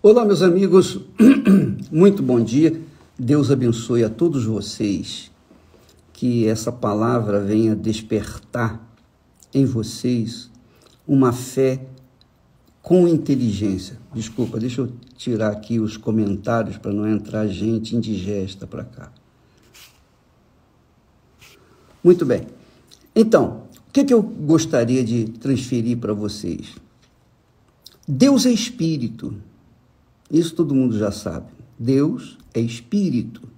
Olá, meus amigos, muito bom dia. Deus abençoe a todos vocês. Que essa palavra venha despertar em vocês uma fé com inteligência. Desculpa, deixa eu tirar aqui os comentários para não entrar gente indigesta para cá. Muito bem. Então, o que, que eu gostaria de transferir para vocês? Deus é espírito. Isso todo mundo já sabe. Deus é espírito.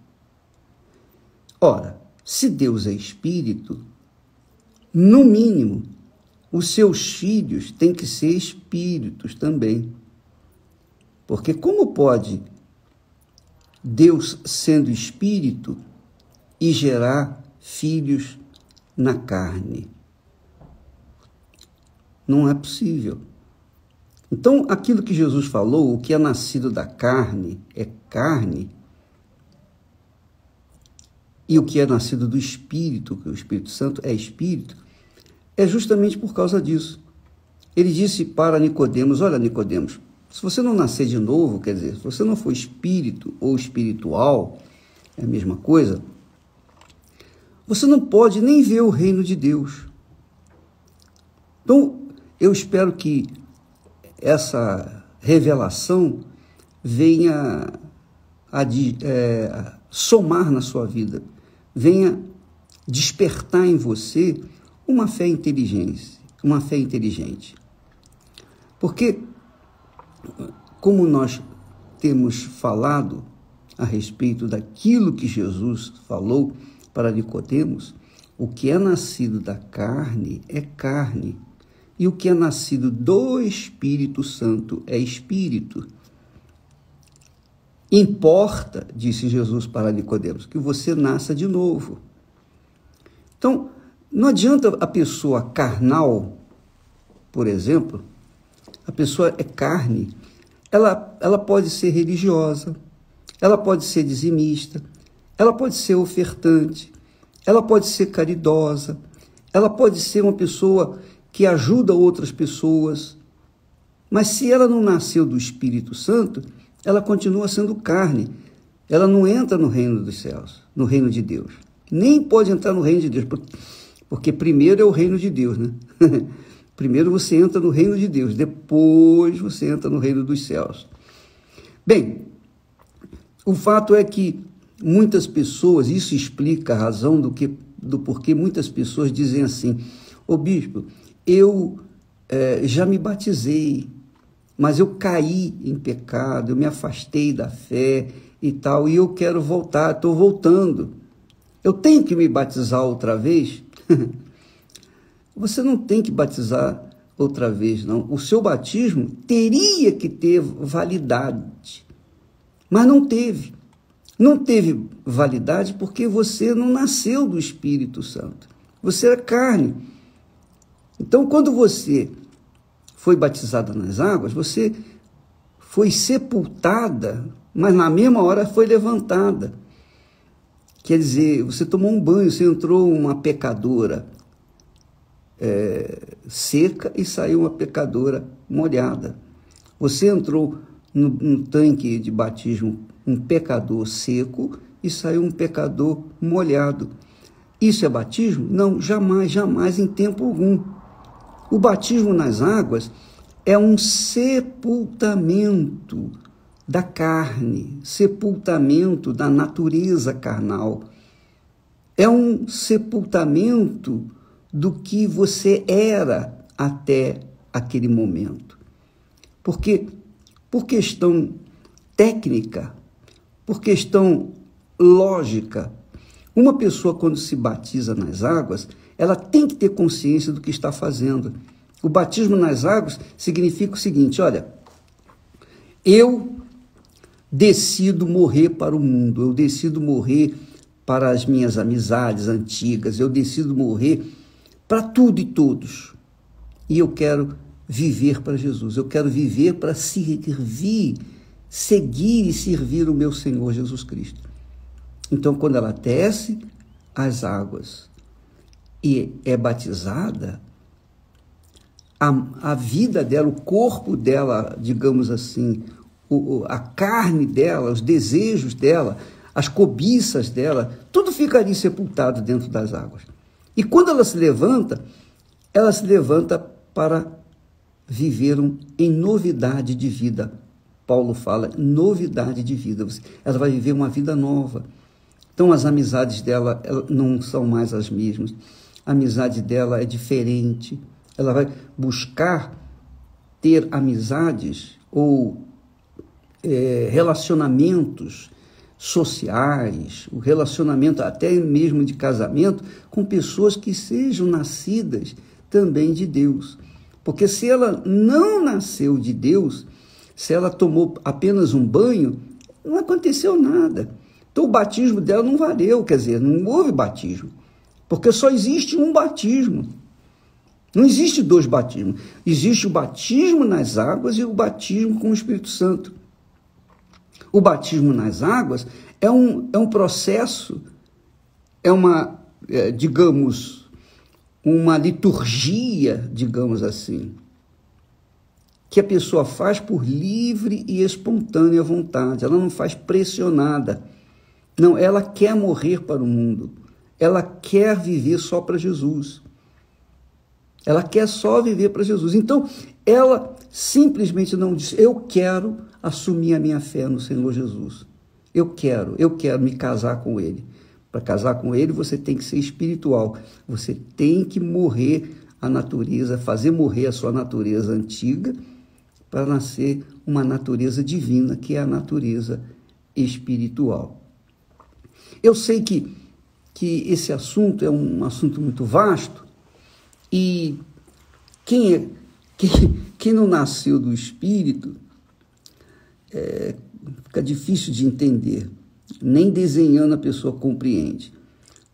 Ora, se Deus é espírito, no mínimo, os seus filhos têm que ser espíritos também. Porque como pode Deus sendo espírito e gerar filhos na carne? Não é possível. Então, aquilo que Jesus falou, o que é nascido da carne é carne, e o que é nascido do Espírito, que o Espírito Santo é Espírito, é justamente por causa disso. Ele disse para Nicodemos: Olha, Nicodemos, se você não nascer de novo, quer dizer, se você não for espírito ou espiritual, é a mesma coisa, você não pode nem ver o reino de Deus. Então, eu espero que essa revelação venha a, é, somar na sua vida, venha despertar em você uma fé inteligente, uma fé inteligente. Porque, como nós temos falado a respeito daquilo que Jesus falou para Nicodemos, o que é nascido da carne é carne, e o que é nascido do Espírito Santo é espírito. Importa, disse Jesus para Nicodemos, que você nasça de novo. Então, não adianta a pessoa carnal, por exemplo, a pessoa é carne, ela, ela pode ser religiosa, ela pode ser dizimista, ela pode ser ofertante, ela pode ser caridosa, ela pode ser uma pessoa que ajuda outras pessoas. Mas se ela não nasceu do Espírito Santo, ela continua sendo carne. Ela não entra no reino dos céus, no reino de Deus. Nem pode entrar no reino de Deus, porque primeiro é o reino de Deus, né? primeiro você entra no reino de Deus, depois você entra no reino dos céus. Bem, o fato é que muitas pessoas, isso explica a razão do que do porquê muitas pessoas dizem assim: "O bispo, eu é, já me batizei, mas eu caí em pecado, eu me afastei da fé e tal, e eu quero voltar, estou voltando. Eu tenho que me batizar outra vez? Você não tem que batizar outra vez, não. O seu batismo teria que ter validade, mas não teve. Não teve validade porque você não nasceu do Espírito Santo. Você era carne. Então, quando você foi batizada nas águas, você foi sepultada, mas na mesma hora foi levantada. Quer dizer, você tomou um banho, você entrou uma pecadora é, seca e saiu uma pecadora molhada. Você entrou no, no tanque de batismo um pecador seco e saiu um pecador molhado. Isso é batismo? Não, jamais, jamais, em tempo algum. O batismo nas águas é um sepultamento da carne, sepultamento da natureza carnal. É um sepultamento do que você era até aquele momento. Porque, por questão técnica, por questão lógica, uma pessoa, quando se batiza nas águas, ela tem que ter consciência do que está fazendo. O batismo nas águas significa o seguinte: olha, eu decido morrer para o mundo, eu decido morrer para as minhas amizades antigas, eu decido morrer para tudo e todos. E eu quero viver para Jesus, eu quero viver para servir, seguir e servir o meu Senhor Jesus Cristo. Então, quando ela desce as águas e é batizada, a, a vida dela, o corpo dela, digamos assim, a carne dela, os desejos dela, as cobiças dela, tudo fica ali sepultado dentro das águas. E quando ela se levanta, ela se levanta para viver em novidade de vida. Paulo fala novidade de vida. Ela vai viver uma vida nova. Então as amizades dela não são mais as mesmas. A amizade dela é diferente. Ela vai buscar ter amizades ou é, relacionamentos sociais, o relacionamento até mesmo de casamento com pessoas que sejam nascidas também de Deus. Porque se ela não nasceu de Deus, se ela tomou apenas um banho, não aconteceu nada. Então o batismo dela não valeu, quer dizer, não houve batismo. Porque só existe um batismo. Não existe dois batismos. Existe o batismo nas águas e o batismo com o Espírito Santo. O batismo nas águas é um, é um processo, é uma, é, digamos, uma liturgia, digamos assim, que a pessoa faz por livre e espontânea vontade. Ela não faz pressionada. Não, ela quer morrer para o mundo. Ela quer viver só para Jesus. Ela quer só viver para Jesus. Então, ela simplesmente não diz: Eu quero assumir a minha fé no Senhor Jesus. Eu quero, eu quero me casar com Ele. Para casar com Ele, você tem que ser espiritual. Você tem que morrer a natureza, fazer morrer a sua natureza antiga, para nascer uma natureza divina, que é a natureza espiritual. Eu sei que, que esse assunto é um assunto muito vasto e quem, é, quem, quem não nasceu do Espírito é, fica difícil de entender. Nem desenhando a pessoa compreende.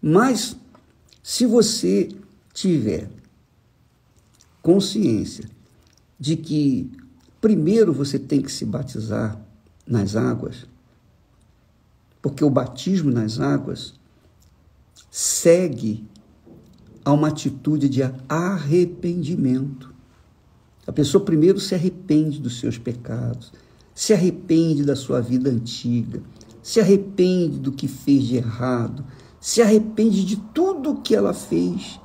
Mas, se você tiver consciência de que primeiro você tem que se batizar nas águas, porque o batismo nas águas segue a uma atitude de arrependimento. A pessoa primeiro se arrepende dos seus pecados, se arrepende da sua vida antiga, se arrepende do que fez de errado, se arrepende de tudo o que ela fez,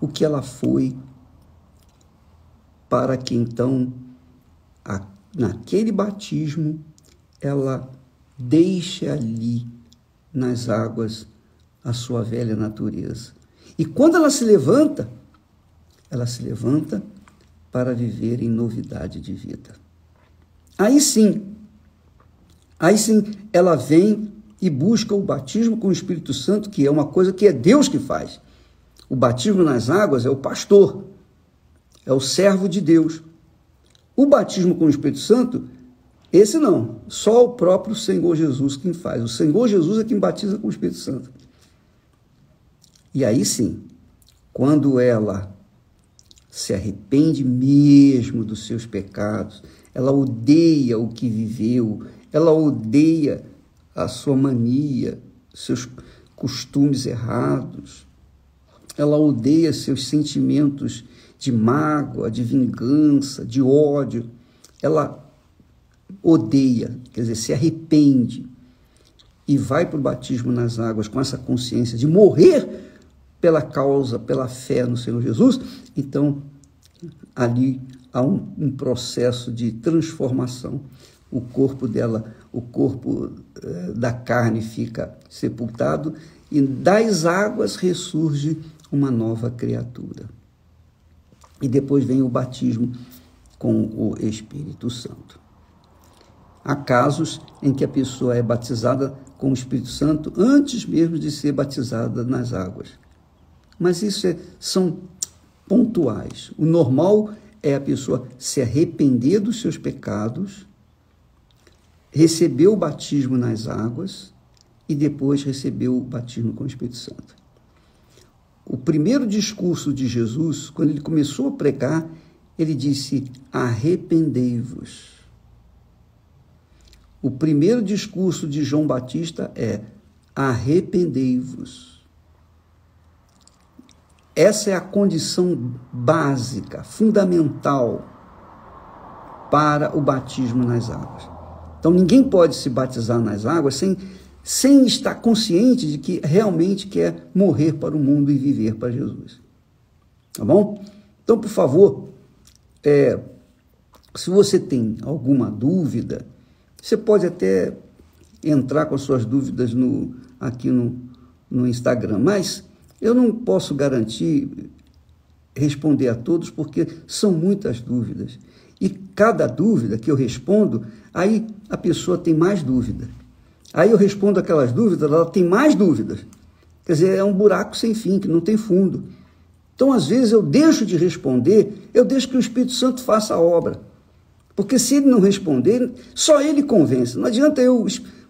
o que ela foi, para que então, a, naquele batismo, ela deixe ali nas águas a sua velha natureza e quando ela se levanta, ela se levanta para viver em novidade de vida. Aí sim, aí sim, ela vem e busca o batismo com o Espírito Santo, que é uma coisa que é Deus que faz. O batismo nas águas é o pastor, é o servo de Deus. O batismo com o Espírito Santo, esse não, só o próprio Senhor Jesus quem faz. O Senhor Jesus é quem batiza com o Espírito Santo. E aí sim, quando ela se arrepende mesmo dos seus pecados, ela odeia o que viveu, ela odeia a sua mania, seus costumes errados, ela odeia seus sentimentos de mágoa, de vingança, de ódio, ela odeia, quer dizer, se arrepende e vai para o batismo nas águas com essa consciência de morrer pela causa, pela fé no Senhor Jesus, então ali há um, um processo de transformação. O corpo dela, o corpo eh, da carne fica sepultado e das águas ressurge uma nova criatura. E depois vem o batismo com o Espírito Santo. Há casos em que a pessoa é batizada com o Espírito Santo antes mesmo de ser batizada nas águas. Mas isso é, são pontuais. O normal é a pessoa se arrepender dos seus pecados, receber o batismo nas águas e depois receber o batismo com o Espírito Santo. O primeiro discurso de Jesus, quando ele começou a pregar, ele disse: arrependei-vos. O primeiro discurso de João Batista é: arrependei-vos. Essa é a condição básica, fundamental para o batismo nas águas. Então ninguém pode se batizar nas águas sem, sem estar consciente de que realmente quer morrer para o mundo e viver para Jesus. Tá bom? Então, por favor, é, se você tem alguma dúvida, você pode até entrar com suas dúvidas no, aqui no, no Instagram, mas eu não posso garantir responder a todos porque são muitas dúvidas. E cada dúvida que eu respondo, aí a pessoa tem mais dúvida. Aí eu respondo aquelas dúvidas, ela tem mais dúvidas. Quer dizer, é um buraco sem fim, que não tem fundo. Então, às vezes, eu deixo de responder, eu deixo que o Espírito Santo faça a obra. Porque se ele não responder, só ele convence. Não adianta eu,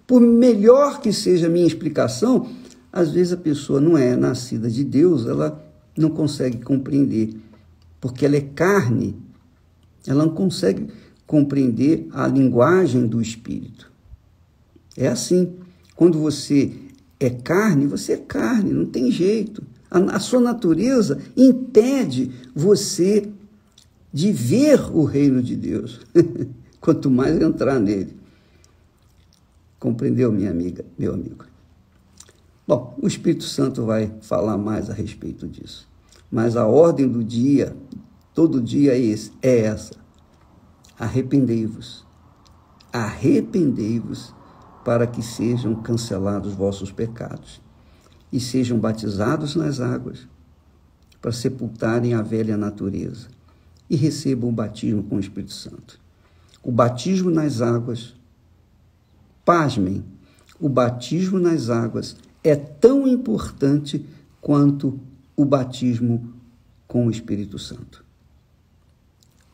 por melhor que seja a minha explicação, às vezes a pessoa não é nascida de Deus, ela não consegue compreender, porque ela é carne, ela não consegue compreender a linguagem do espírito. É assim. Quando você é carne, você é carne, não tem jeito. A, a sua natureza impede você de ver o reino de Deus, quanto mais entrar nele. Compreendeu, minha amiga, meu amigo? Bom, o Espírito Santo vai falar mais a respeito disso. Mas a ordem do dia, todo dia é, esse, é essa: arrependei-vos. Arrependei-vos para que sejam cancelados vossos pecados e sejam batizados nas águas para sepultarem a velha natureza e recebam o batismo com o Espírito Santo. O batismo nas águas, pasmem, o batismo nas águas é tão importante quanto o batismo com o Espírito Santo.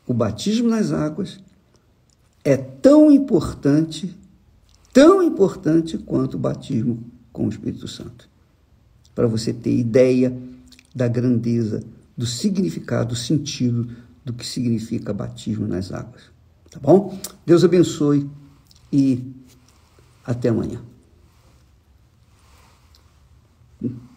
O batismo nas águas é tão importante, tão importante quanto o batismo com o Espírito Santo. Para você ter ideia da grandeza, do significado, do sentido do que significa batismo nas águas. Tá bom? Deus abençoe e até amanhã. Mm-hmm.